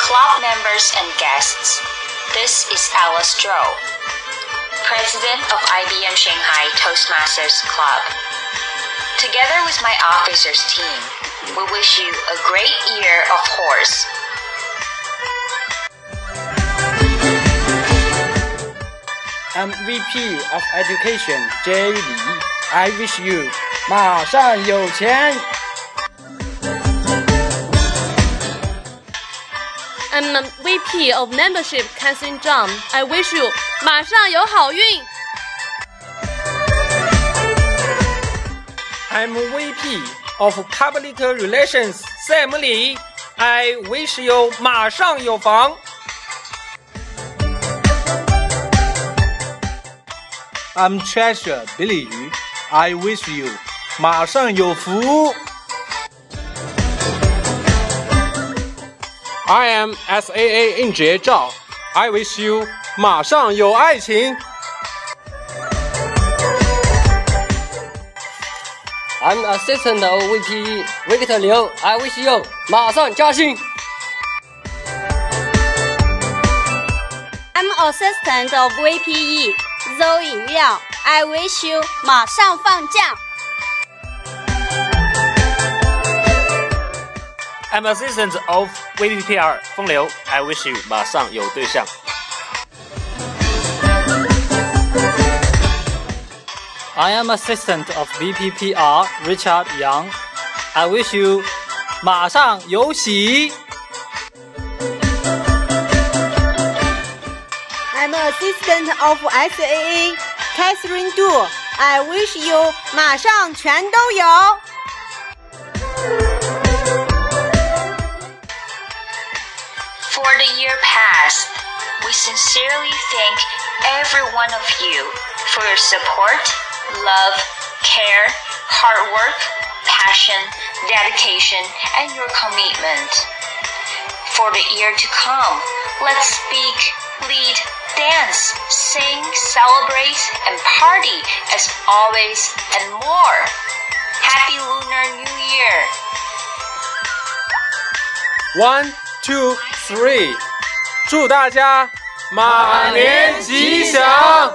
club members and guests, this is Alice Zhou, President of IBM Shanghai Toastmasters Club. Together with my officers team, we wish you a great year of horse. I'm VP of Education J. Li. I wish you 马上有钱。 I'm a VP of Membership Catherine Zhang. I wish you 马上有好运。 I'm VP of Public Relations Sam Li. I wish you 马上有房。 I'm Treasure Billy Yu. I wish you 马上有福。 I am SAA 应杰赵，I wish you 马上有爱情。 I'm assistant of VP Victor Liu. I wish you 马上加薪。 I'm assistant of VPE Zoe Liao. I wish you 马上放假。 I'm assistant of VPPR 风流，I wish you 马上有对象。 I am assistant of VPPR Richard Yang. I wish you 马上有喜。 I'm assistant of SAA Catherine Du. I wish you 马上全都有。 For the year past, we sincerely thank every one of you for your support, love, care, hard work, passion, dedication, and your commitment. For the year to come, let's speak, lead, dance, sing, celebrate, and party as always and more. Happy Lunar New Year! One, two, three，祝大家马年吉祥！